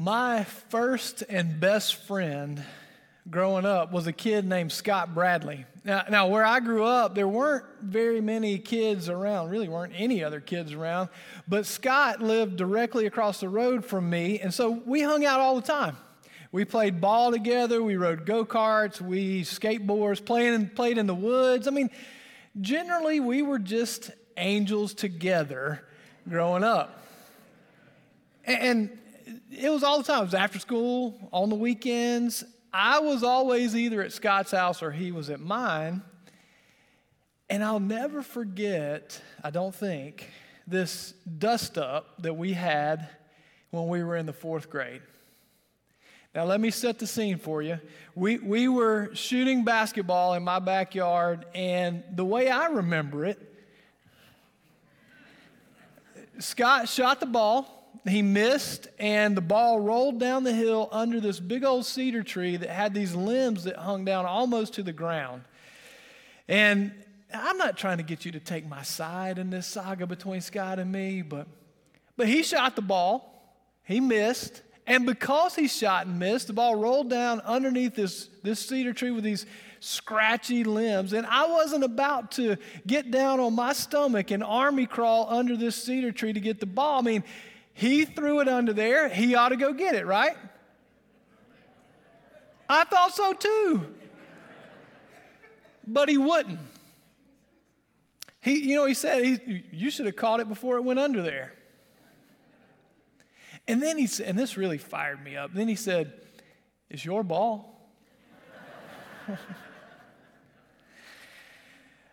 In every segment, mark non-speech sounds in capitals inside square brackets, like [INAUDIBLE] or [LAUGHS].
My first and best friend growing up was a kid named Scott Bradley. Now, now, where I grew up, there weren't very many kids around, really weren't any other kids around, but Scott lived directly across the road from me, and so we hung out all the time. We played ball together, we rode go karts, we skateboards, playing, played in the woods. I mean, generally, we were just angels together growing up. And it was all the time. It was after school, on the weekends. I was always either at Scott's house or he was at mine. And I'll never forget, I don't think, this dust up that we had when we were in the fourth grade. Now, let me set the scene for you. We, we were shooting basketball in my backyard, and the way I remember it, Scott shot the ball he missed, and the ball rolled down the hill under this big old cedar tree that had these limbs that hung down almost to the ground. And I'm not trying to get you to take my side in this saga between Scott and me, but, but he shot the ball, he missed, and because he shot and missed, the ball rolled down underneath this, this cedar tree with these scratchy limbs. And I wasn't about to get down on my stomach and army crawl under this cedar tree to get the ball. I mean, he threw it under there. He ought to go get it, right? I thought so too. But he wouldn't. He, you know, he said, he, You should have caught it before it went under there. And then he said, and this really fired me up. Then he said, It's your ball. [LAUGHS]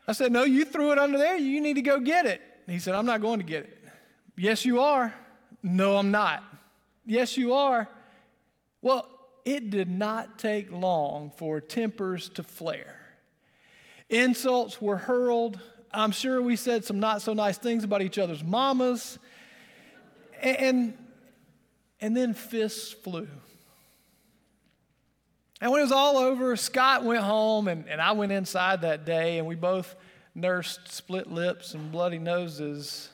I said, No, you threw it under there. You need to go get it. He said, I'm not going to get it. Yes, you are. No, I'm not. Yes, you are. Well, it did not take long for tempers to flare. Insults were hurled. I'm sure we said some not so nice things about each other's mamas. And, and then fists flew. And when it was all over, Scott went home, and, and I went inside that day, and we both nursed split lips and bloody noses.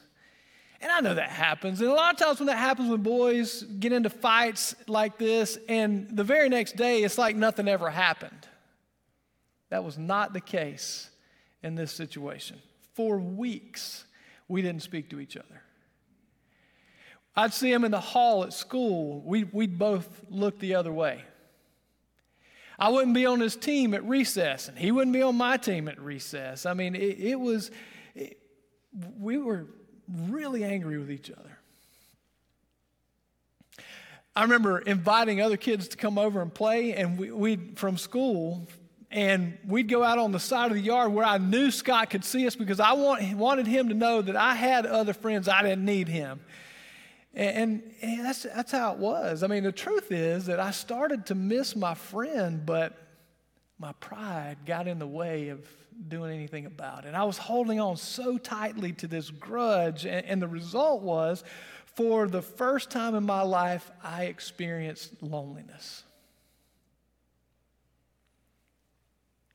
And I know that happens. And a lot of times when that happens when boys get into fights like this, and the very next day it's like nothing ever happened. That was not the case in this situation. For weeks, we didn't speak to each other. I'd see him in the hall at school. We, we'd both look the other way. I wouldn't be on his team at recess, and he wouldn't be on my team at recess. I mean, it, it was, it, we were really angry with each other. I remember inviting other kids to come over and play, and we, would from school, and we'd go out on the side of the yard where I knew Scott could see us because I want, wanted him to know that I had other friends. I didn't need him. And, and, and that's, that's how it was. I mean, the truth is that I started to miss my friend, but my pride got in the way of doing anything about it. And I was holding on so tightly to this grudge, and, and the result was for the first time in my life, I experienced loneliness.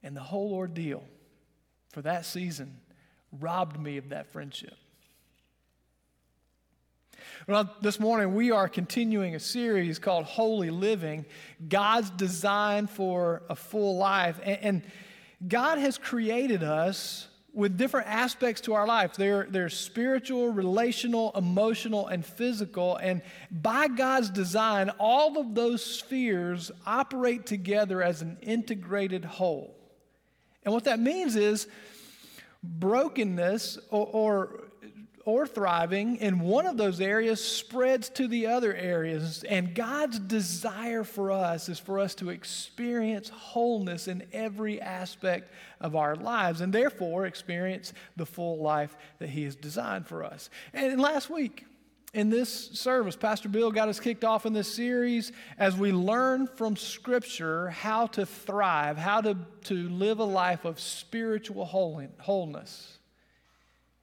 And the whole ordeal for that season robbed me of that friendship. Well, this morning we are continuing a series called Wholly Living God's Design for a Full Life. And, and God has created us with different aspects to our life. They're, they're spiritual, relational, emotional, and physical. And by God's design, all of those spheres operate together as an integrated whole. And what that means is brokenness or, or or thriving in one of those areas spreads to the other areas. And God's desire for us is for us to experience wholeness in every aspect of our lives and therefore experience the full life that He has designed for us. And last week, in this service, Pastor Bill got us kicked off in this series as we learn from Scripture how to thrive, how to, to live a life of spiritual wholeness.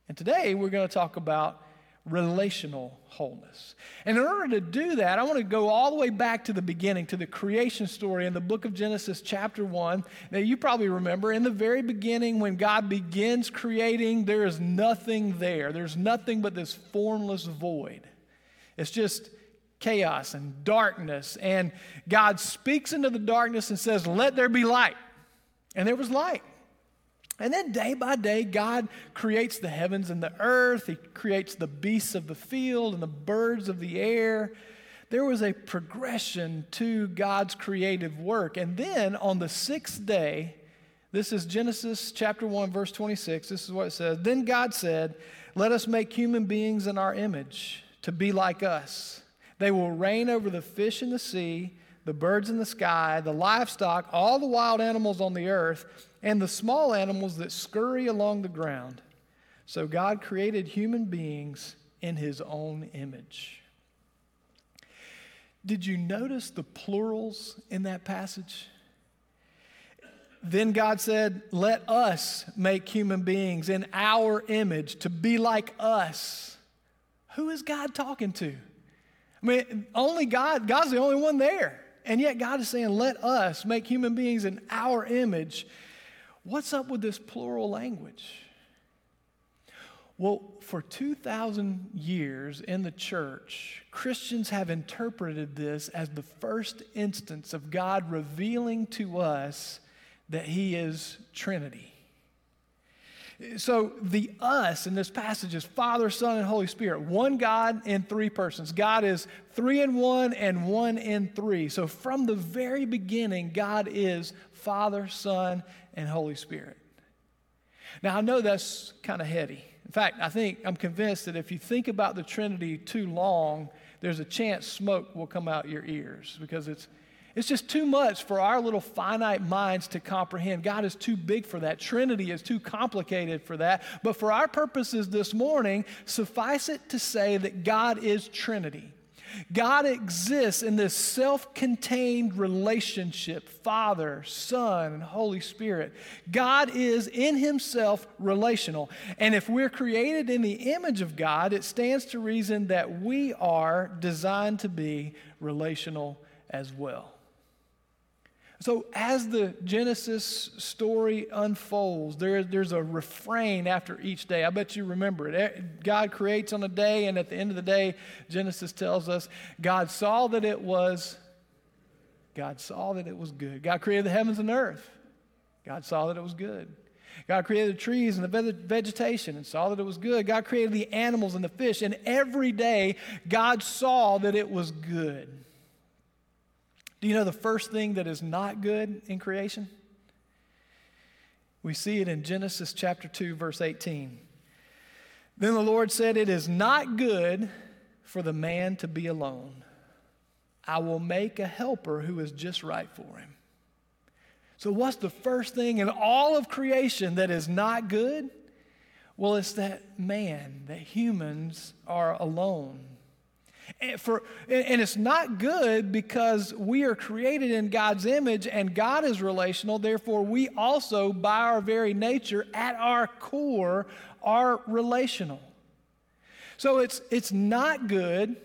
And today we're going to talk about relational wholeness. And in order to do that, I want to go all the way back to the beginning, to the creation story in the book of Genesis, chapter 1. Now, you probably remember in the very beginning, when God begins creating, there is nothing there. There's nothing but this formless void. It's just chaos and darkness. And God speaks into the darkness and says, Let there be light. And there was light. And then day by day, God creates the heavens and the earth. He creates the beasts of the field and the birds of the air. There was a progression to God's creative work. And then on the sixth day, this is Genesis chapter 1, verse 26. This is what it says. Then God said, Let us make human beings in our image to be like us. They will reign over the fish in the sea, the birds in the sky, the livestock, all the wild animals on the earth and the small animals that scurry along the ground. So God created human beings in his own image. Did you notice the plurals in that passage? Then God said, Let us make human beings in our image to be like us. Who is God talking to? I mean, only God, God's the only one there. And yet God is saying, Let us make human beings in our image What's up with this plural language? Well, for 2,000 years in the church, Christians have interpreted this as the first instance of God revealing to us that He is Trinity. So, the us in this passage is Father, Son, and Holy Spirit. One God in three persons. God is three in one and one in three. So, from the very beginning, God is Father, Son, and Holy Spirit. Now, I know that's kind of heady. In fact, I think I'm convinced that if you think about the Trinity too long, there's a chance smoke will come out your ears because it's, it's just too much for our little finite minds to comprehend. God is too big for that. Trinity is too complicated for that. But for our purposes this morning, suffice it to say that God is Trinity. God exists in this self contained relationship Father, Son, and Holy Spirit. God is in Himself relational. And if we're created in the image of God, it stands to reason that we are designed to be relational as well. So, as the Genesis story unfolds, there, there's a refrain after each day. I bet you remember it. Eh, God creates on a day, and at the end of the day, Genesis tells us God saw that it was, God saw that it was good. God created the heavens and earth. God saw that it was good. God created the trees and the vegetation and saw that it was good. God created the animals and the fish, and every day God saw that it was good. Do you know the first thing that is not good in creation? We see it in Genesis chapter 2, verse 18. Then the Lord said, It is not good for the man to be alone. I will make a helper who is just right for him. So, what's the first thing in all of creation that is not good? Well, it's that man, that humans are alone. Eh, and, for, and it's not good because we are created in God's image and God is relational. Therefore, we also, by our very nature, at our core, are relational. So it's, it's not good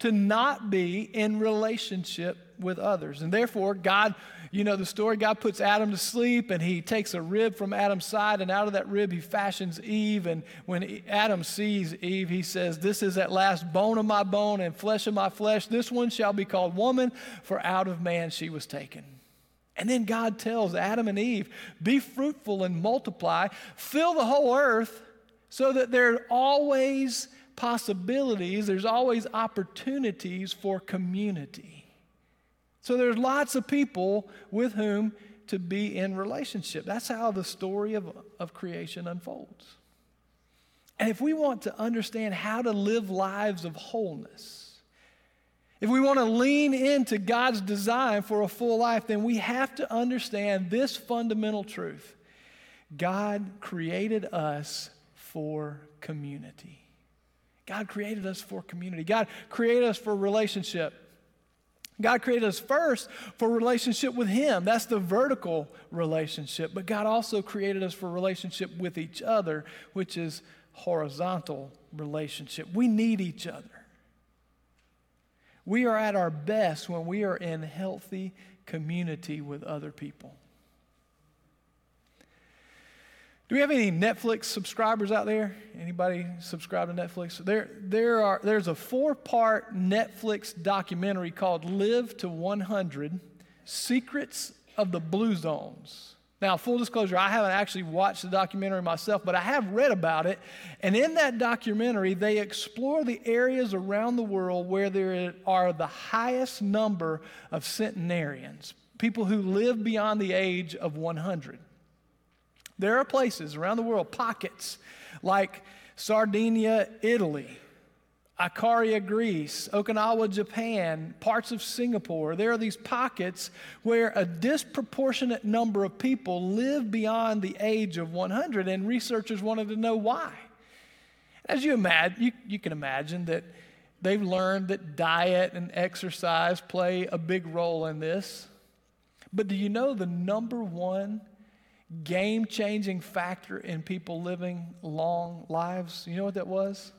to not be in relationship with others. And therefore, God you know the story. God puts Adam to sleep and he takes a rib from Adam's side, and out of that rib he fashions Eve. And when Adam sees Eve, he says, This is at last bone of my bone and flesh of my flesh. This one shall be called woman, for out of man she was taken. And then God tells Adam and Eve, Be fruitful and multiply, fill the whole earth, so that there are always possibilities, there's always opportunities for community. So there's lots of people with whom to be in relationship. That's how the story of, of creation unfolds. And if we want to understand how to live lives of wholeness, if we want to lean into God's design for a full life, then we have to understand this fundamental truth God created us for community. God created us for community. God created us for relationship. God created us first for relationship with Him. That's the vertical relationship. But God also created us for relationship with each other, which is horizontal relationship. We need each other. We are at our best when we are in healthy community with other people. Do we have any Netflix subscribers out there? Anybody subscribe to Netflix? There, there are, there's a four part Netflix documentary called Live to 100 Secrets of the Blue Zones. Now, full disclosure, I haven't actually watched the documentary myself, but I have read about it. And in that documentary, they explore the areas around the world where there are the highest number of centenarians, people who live beyond the age of 100. There are places around the world, pockets like Sardinia, Italy, Ikaria, Greece, Okinawa, Japan, parts of Singapore. There are these pockets where a disproportionate number of people live beyond the age of 100, and researchers wanted to know why. As you imagine, you, you can imagine that they've learned that diet and exercise play a big role in this. But do you know the number one game changing factor in people living long lives. You know what that was?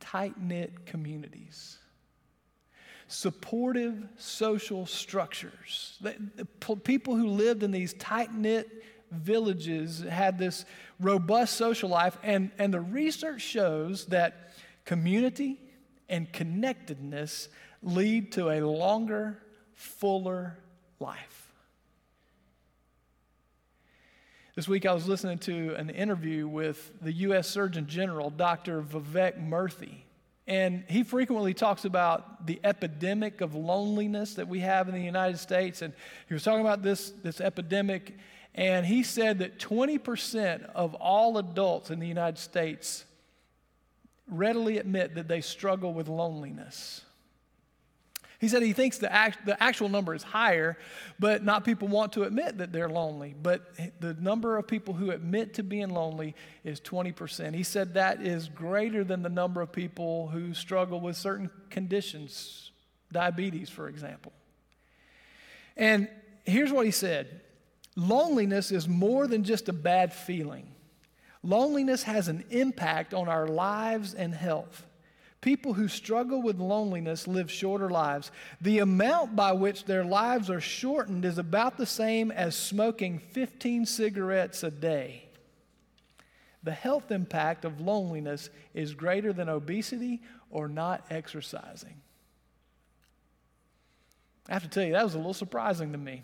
Tight knit communities, supportive social structures. People who lived in these tight knit villages had this robust social life, and, and the research shows that community and connectedness lead to a longer, fuller life. This week I was listening to an interview with the U.S. Surgeon General, Dr. Vivek Murthy. And he frequently talks about the epidemic of loneliness that we have in the United States. And he was talking about this, this epidemic, and he said that 20% of all adults in the United States readily admit that they struggle with loneliness. He said he thinks the, act, the actual number is higher, but not people want to admit that they're lonely. But the number of people who admit to being lonely is 20%. He said that is greater than the number of people who struggle with certain conditions, diabetes, for example. And here's what he said loneliness is more than just a bad feeling. Loneliness has an impact on our lives and health. People who struggle with loneliness live shorter lives. The amount by which their lives are shortened is about the same as smoking 15 cigarettes a day. The health impact of loneliness is greater than obesity or not exercising. I have to tell you, that was a little surprising to me.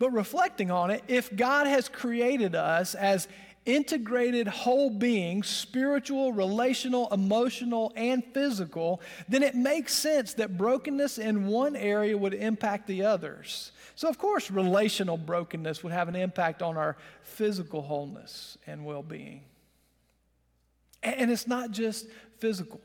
But reflecting on it, if God has created us as integrated whole being, spiritual, relational, emotional, and physical, then it makes sense that brokenness in one area would impact the others. So, of course, relational brokenness would have an impact on our physical wholeness and well being. And it's not just physical.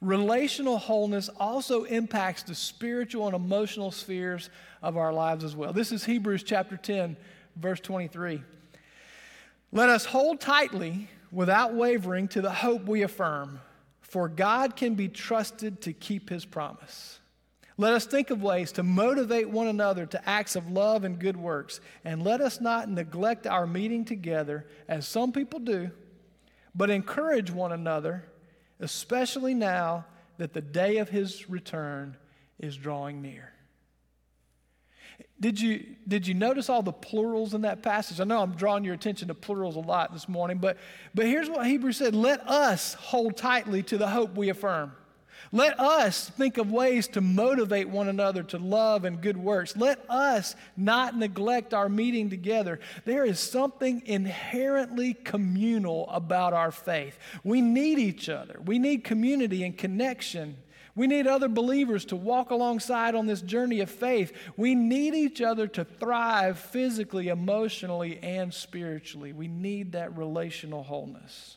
Relational wholeness also impacts the spiritual and emotional spheres of our lives as well. This is Hebrews chapter 10, verse 23. Let us hold tightly without wavering to the hope we affirm, for God can be trusted to keep his promise. Let us think of ways to motivate one another to acts of love and good works, and let us not neglect our meeting together, as some people do, but encourage one another, especially now that the day of his return is drawing near. Did you, did you notice all the plurals in that passage? I know I'm drawing your attention to plurals a lot this morning, but, but here's what Hebrews said Let us hold tightly to the hope we affirm. Let us think of ways to motivate one another to love and good works. Let us not neglect our meeting together. There is something inherently communal about our faith. We need each other, we need community and connection. We need other believers to walk alongside on this journey of faith. We need each other to thrive physically, emotionally, and spiritually. We need that relational wholeness.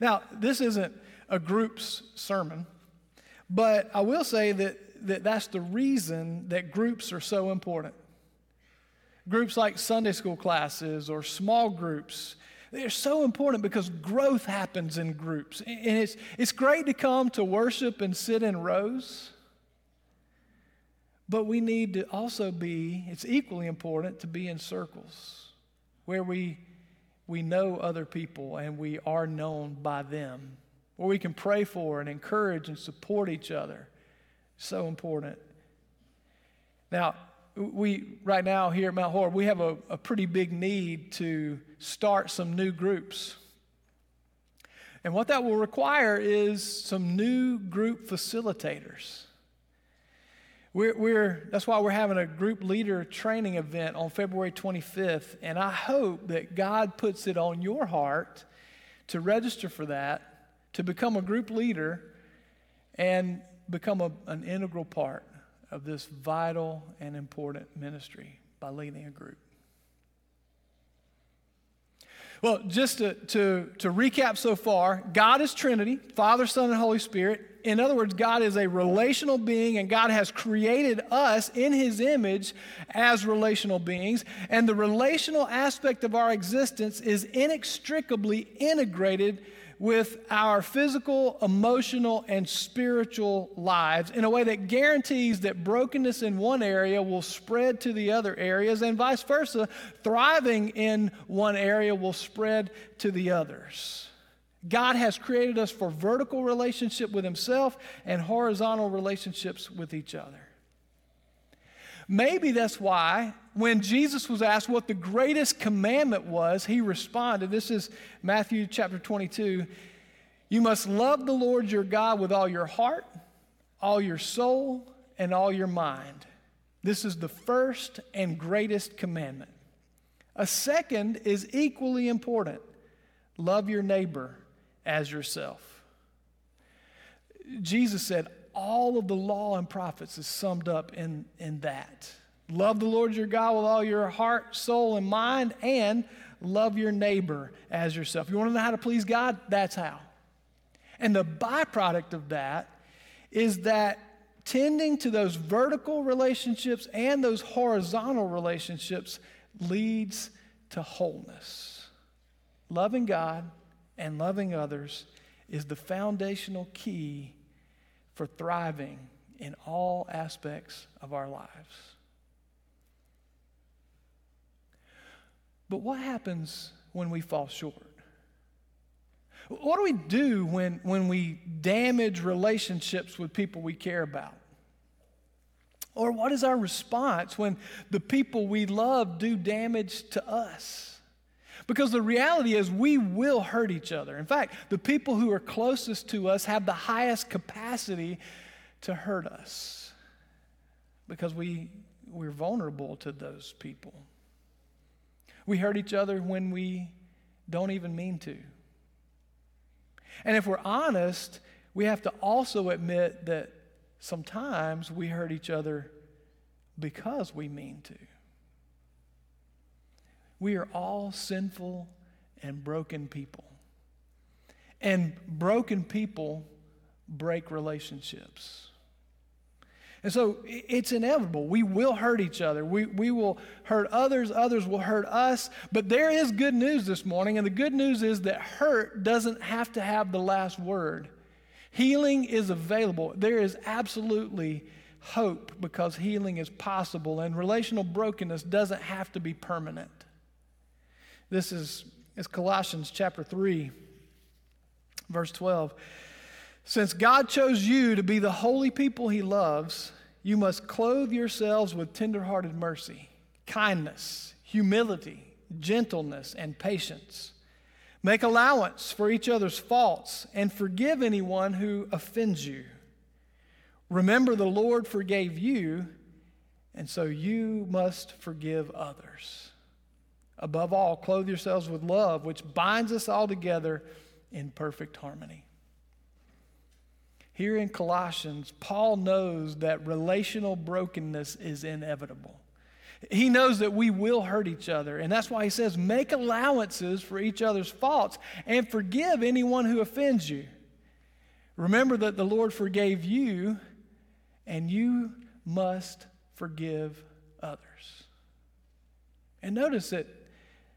Now, this isn't a group's sermon, but I will say that, that that's the reason that groups are so important. Groups like Sunday school classes or small groups they're so important because growth happens in groups. And it's, it's great to come to worship and sit in rows, but we need to also be, it's equally important to be in circles where we, we know other people and we are known by them, where we can pray for and encourage and support each other. So important. Now, we right now here at Mount Horeb, we have a, a pretty big need to start some new groups. And what that will require is some new group facilitators. We're, we're, that's why we're having a group leader training event on February 25th. And I hope that God puts it on your heart to register for that, to become a group leader, and become a, an integral part of this vital and important ministry by leading a group. Well, just to, to, to recap so far, God is Trinity, Father, Son, and Holy Spirit. In other words, God is a relational being, and God has created us in His image as relational beings. And the relational aspect of our existence is inextricably integrated with our physical, emotional, and spiritual lives in a way that guarantees that brokenness in one area will spread to the other areas, and vice versa. Thriving in one area will spread to the others. God has created us for vertical relationship with Himself and horizontal relationships with each other. Maybe that's why when Jesus was asked what the greatest commandment was, he responded. This is Matthew chapter 22. You must love the Lord your God with all your heart, all your soul, and all your mind. This is the first and greatest commandment. A second is equally important love your neighbor as yourself. Jesus said, all of the law and prophets is summed up in, in that. Love the Lord your God with all your heart, soul, and mind, and love your neighbor as yourself. You want to know how to please God? That's how. And the byproduct of that is that tending to those vertical relationships and those horizontal relationships leads to wholeness. Loving God and loving others is the foundational key for thriving in all aspects of our lives. But what happens when we fall short? What do we do when, when we damage relationships with people we care about? Or what is our response when the people we love do damage to us? Because the reality is, we will hurt each other. In fact, the people who are closest to us have the highest capacity to hurt us because we, we're vulnerable to those people. We hurt each other when we don't even mean to. And if we're honest, we have to also admit that sometimes we hurt each other because we mean to. We are all sinful and broken people. And broken people break relationships. And so it's inevitable. We will hurt each other. We, we will hurt others. Others will hurt us. But there is good news this morning. And the good news is that hurt doesn't have to have the last word. Healing is available. There is absolutely hope because healing is possible. And relational brokenness doesn't have to be permanent. This is, is Colossians chapter 3, verse 12. Since God chose you to be the holy people he loves, you must clothe yourselves with tenderhearted mercy, kindness, humility, gentleness, and patience. Make allowance for each other's faults and forgive anyone who offends you. Remember, the Lord forgave you, and so you must forgive others. Above all, clothe yourselves with love, which binds us all together in perfect harmony. Here in Colossians, Paul knows that relational brokenness is inevitable. He knows that we will hurt each other, and that's why he says, make allowances for each other's faults and forgive anyone who offends you. Remember that the Lord forgave you, and you must forgive others. And notice that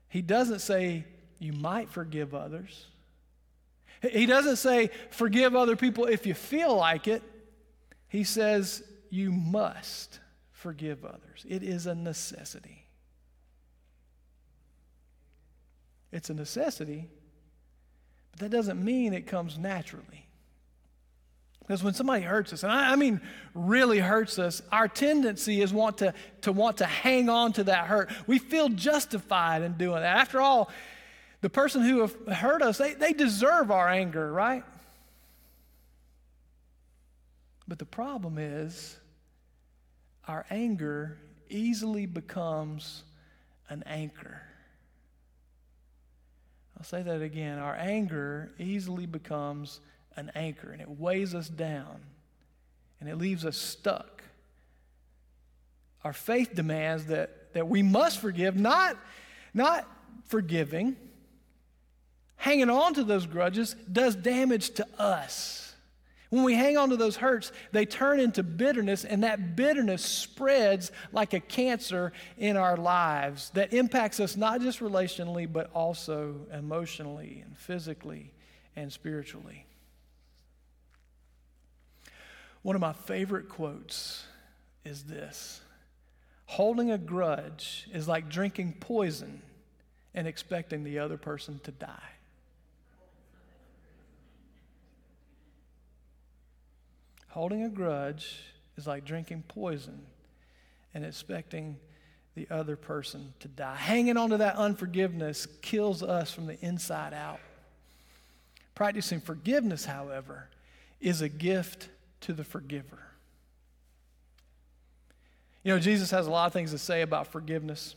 he doesn't say you might forgive others. He doesn't say forgive other people if you feel like it. He says you must forgive others. It is a necessity. It's a necessity, but that doesn't mean it comes naturally. Because when somebody hurts us, and I, I, mean really hurts us, our tendency is want to, to want to hang on to that hurt. We feel justified in doing that. After all, the person who have hurt us, they, they deserve our anger, right? But the problem is, our anger easily becomes an anchor. I'll say that again. Our anger easily becomes an anchor and it weighs us down and it leaves us stuck. Our faith demands that, that we must forgive, not, not forgiving, hanging on to those grudges does damage to us. When we hang on to those hurts, they turn into bitterness, and that bitterness spreads like a cancer in our lives that impacts us not just relationally, but also emotionally and physically and spiritually. One of my favorite quotes is this Holding a grudge is like drinking poison and expecting the other person to die. Holding a grudge is like drinking poison and expecting the other person to die. Hanging on to that unforgiveness kills us from the inside out. Practicing forgiveness, however, is a gift to the forgiver. You know, Jesus has a lot of things to say about forgiveness.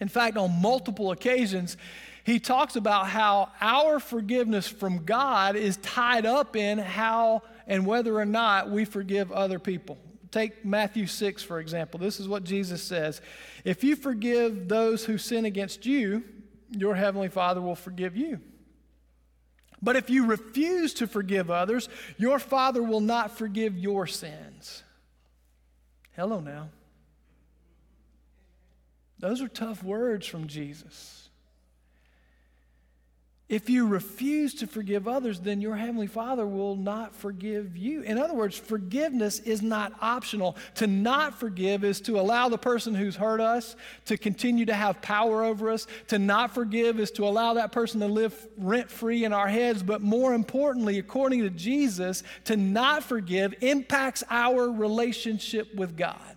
In fact, on multiple occasions, he talks about how our forgiveness from God is tied up in how and whether or not we forgive other people. Take Matthew 6, for example. This is what Jesus says If you forgive those who sin against you, your heavenly Father will forgive you. But if you refuse to forgive others, your Father will not forgive your sins. Hello now. Those are tough words from Jesus. If you refuse to forgive others, then your Heavenly Father will not forgive you. In other words, forgiveness is not optional. To not forgive is to allow the person who's hurt us to continue to have power over us. To not forgive is to allow that person to live rent free in our heads. But more importantly, according to Jesus, to not forgive impacts our relationship with God.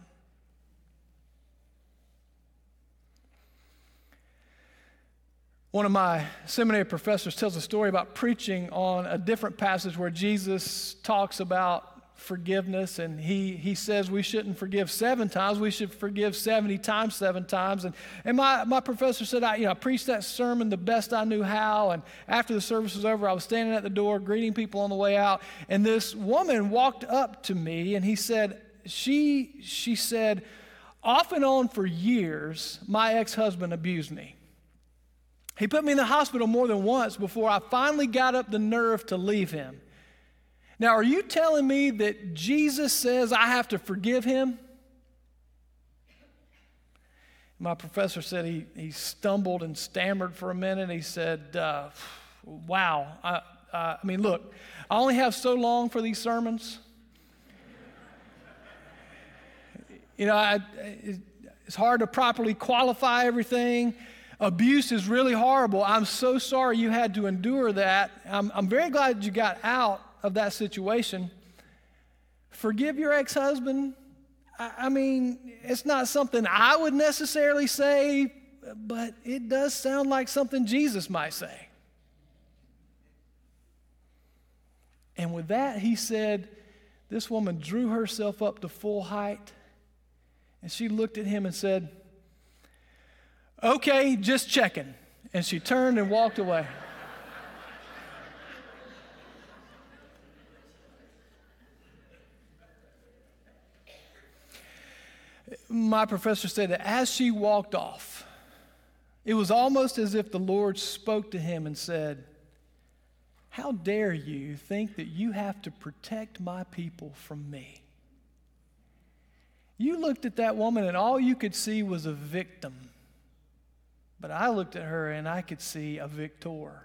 One of my seminary professors tells a story about preaching on a different passage where Jesus talks about forgiveness and he, he says we shouldn't forgive seven times we should forgive 70 times seven times. And, and my, my professor said I, you know, I preached that sermon the best i knew how and after the service was over i was standing at the door greeting people on the way out and this woman walked up to me and he said she she said off and on for years my ex-husband abused me he put me in the hospital more than once before I finally got up the nerve to leave him. Now, are you telling me that Jesus says I have to forgive him? My professor said he, he stumbled and stammered for a minute. He said, uh, Wow. I, uh, I mean, look, I only have so long for these sermons. you know, I, it's hard to properly qualify everything. Abuse is really horrible. I'm so sorry you had to endure that. I'm, I'm very glad you got out of that situation. Forgive your ex husband. I, I mean, it's not something I would necessarily say, but it does sound like something Jesus might say. And with that, he said, This woman drew herself up to full height, and she looked at him and said, Okay, just checking. And she turned and walked away. My professor said that as she walked off, it was almost as if the Lord spoke to him and said, How dare you think that you have to protect my people from me? You looked at that woman, and all you could see was a victim but I looked at her and I could see a victor.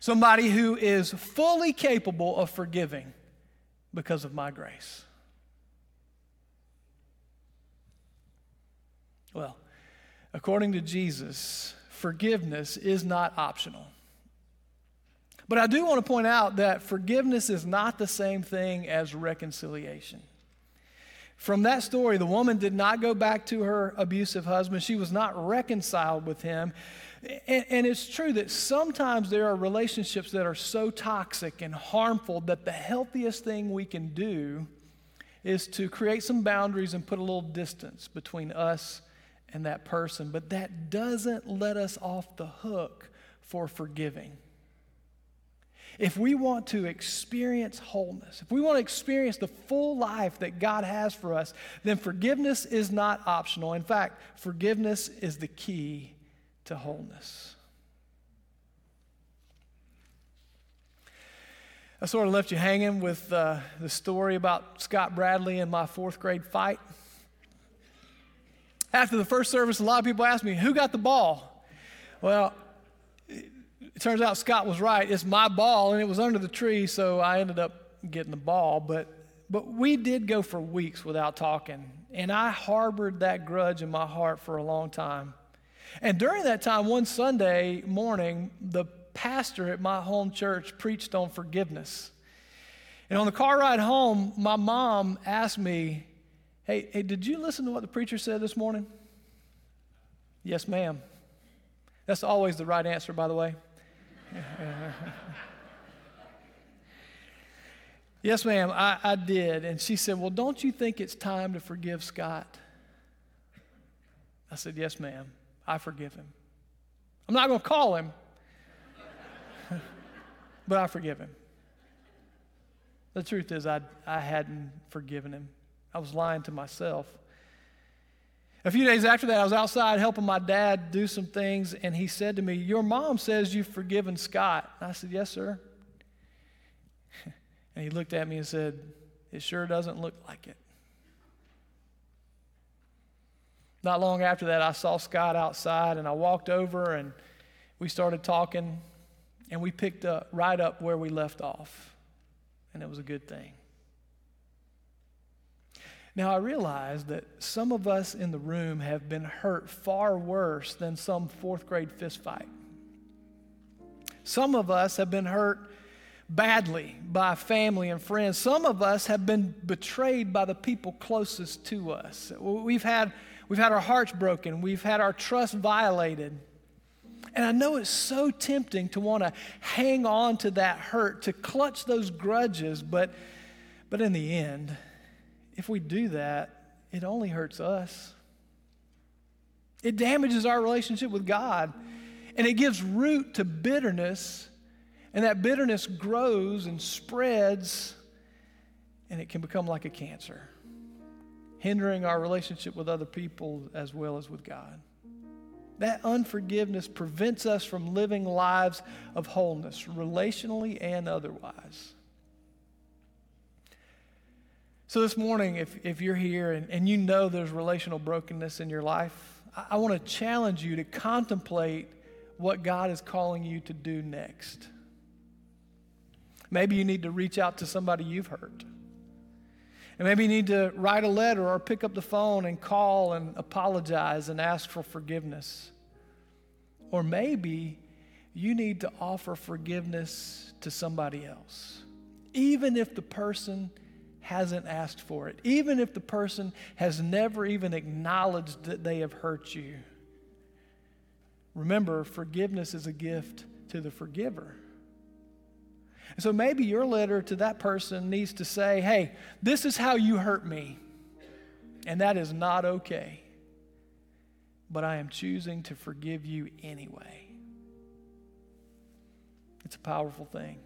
Somebody who is fully capable of forgiving because of my grace. Well, according to Jesus, forgiveness is not optional. But I do want to point out that forgiveness is not the same thing as reconciliation. From that story, the woman did not go back to her abusive husband. She was not reconciled with him. And, and, it's true that sometimes there are relationships that are so toxic and harmful that the healthiest thing we can do is to create some boundaries and put a little distance between us and that person. But that doesn't let us off the hook for forgiving. If we want to experience wholeness, if we want to experience the full life that God has for us, then forgiveness is not optional. In fact, forgiveness is the key to wholeness. I sort of left you hanging with uh, the story about Scott Bradley and my fourth grade fight. After the first service, a lot of people asked me, Who got the ball? Well, it turns out Scott was right. It's my ball, and it was under the tree, so I ended up getting the ball. But, but we did go for weeks without talking, and I harbored that grudge in my heart for a long time. And during that time, one Sunday morning, the pastor at my home church preached on forgiveness. And on the car ride home, my mom asked me, Hey, hey, did you listen to what the preacher said this morning? Yes, ma'am. That's always the right answer, by the way. [LAUGHS] yes, ma'am, I, I did. And she said, Well, don't you think it's time to forgive Scott? I said, Yes, ma'am. I forgive him. I'm not going to call him, [LAUGHS] but I forgive him. The truth is, I, I hadn't forgiven him. I was lying to myself. A few days after that, I was outside helping my dad do some things, and he said to me, Your mom says you've forgiven Scott. I said, Yes, sir. [LAUGHS] And he looked at me and said, It sure doesn't look like it. Not long after that, I saw Scott outside and I walked over and we started talking and we picked up right up where we left off. And it was a good thing. Now, I realize that some of us in the room have been hurt far worse than some fourth grade fist fight. Some of us have been hurt badly by family and friends. Some of us have been betrayed by the people closest to us. We've had We've had our hearts broken. We've had our trust violated. And I know it's so tempting to want to hang on to that hurt, to clutch those grudges, but, but in the end, if we do that, it only hurts us. It damages our relationship with God, and it gives root to bitterness, and that bitterness grows and spreads, and it can become like a cancer hindering our relationship with other people as well as with God. That unforgiveness prevents us from living lives of wholeness, relationally and otherwise. So, this morning, if, if you're here and, and you know there's relational brokenness in your life, I, I want to challenge you to contemplate what God is calling you to do next. Maybe you need to reach out to somebody you've hurt. And maybe you need to write a letter or pick up the phone and call and apologize and ask for forgiveness. Or maybe you need to offer forgiveness to somebody else, even if the person hasn't asked for it, even if the person has never even acknowledged that they have hurt you. Remember, forgiveness is a gift to the forgiver. So maybe your letter to that person needs to say, hey, this is how you hurt me. And that is not okay. But I am choosing to forgive you anyway. It's a powerful thing.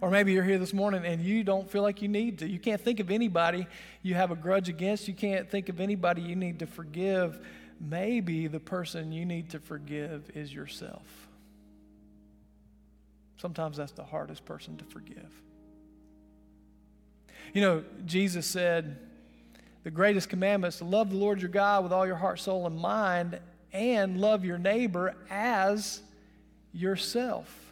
Or maybe you're here this morning and you don't feel like you need to. You can't think of anybody you have a grudge against. You can't think of anybody you need to forgive. Maybe the person you need to forgive is yourself. Sometimes that's the hardest person to forgive. You know, Jesus said, the greatest commandment is to love the Lord your God with all your heart, soul, and mind, and love your neighbor as yourself.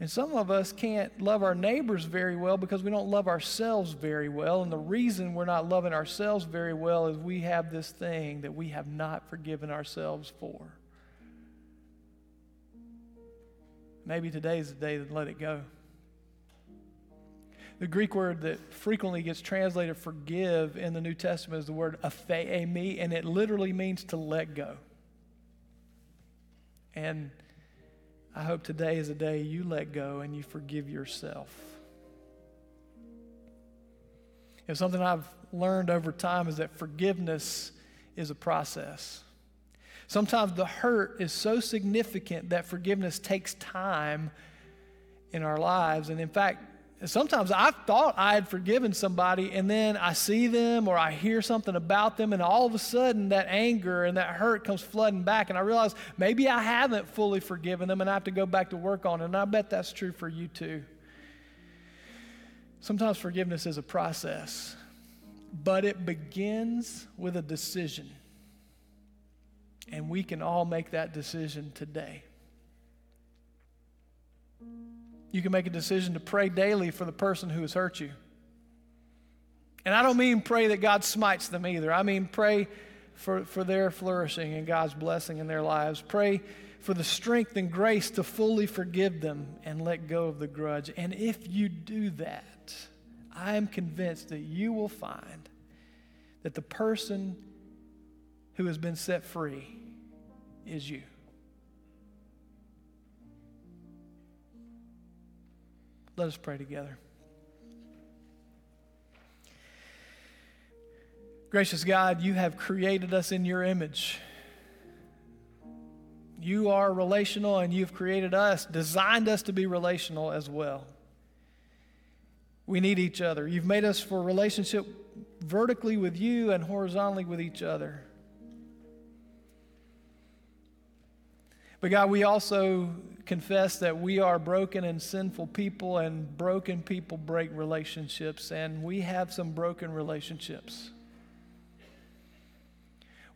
And some of us can't love our neighbors very well because we don't love ourselves very well. And the reason we're not loving ourselves very well is we have this thing that we have not forgiven ourselves for. maybe today is the day to let it go. The Greek word that frequently gets translated forgive in the New Testament is the word aphiemi, and it literally means to let go. And I hope today is a day you let go and you forgive yourself. And something I've learned over time is that forgiveness is a process. Sometimes the hurt is so significant that forgiveness takes time in our lives. And in fact, sometimes I've thought I had forgiven somebody, and then I see them or I hear something about them, and all of a sudden that anger and that hurt comes flooding back, and I realize maybe I haven't fully forgiven them, and I have to go back to work on it. And I bet that's true for you too. Sometimes forgiveness is a process, but it begins with a decision. And we can all make that decision today. You can make a decision to pray daily for the person who has hurt you. And I don't mean pray that God smites them either. I mean pray for, for their flourishing and God's blessing in their lives. Pray for the strength and grace to fully forgive them and let go of the grudge. And if you do that, I am convinced that you will find that the person who has been set free is you. Let us pray together. Gracious God, you have created us in your image. You are relational and you've created us, designed us to be relational as well. We need each other. You've made us for relationship vertically with you and horizontally with each other. But God, we also confess that we are broken and sinful people, and broken people break relationships, and we have some broken relationships.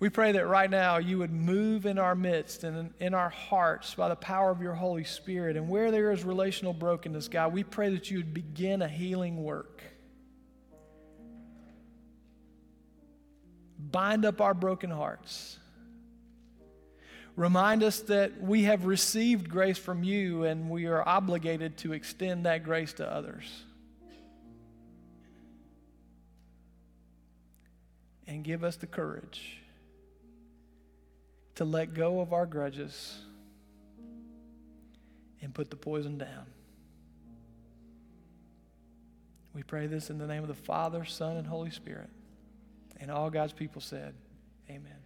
We pray that right now you would move in our midst and in our hearts by the power of your Holy Spirit. And where there is relational brokenness, God, we pray that you would begin a healing work. Bind up our broken hearts Remind us that we have received grace from you and we are obligated to extend that grace to others. And give us the courage to let go of our grudges and put the poison down. We pray this in the name of the Father, Son, and Holy Spirit. And all God's people said, Amen.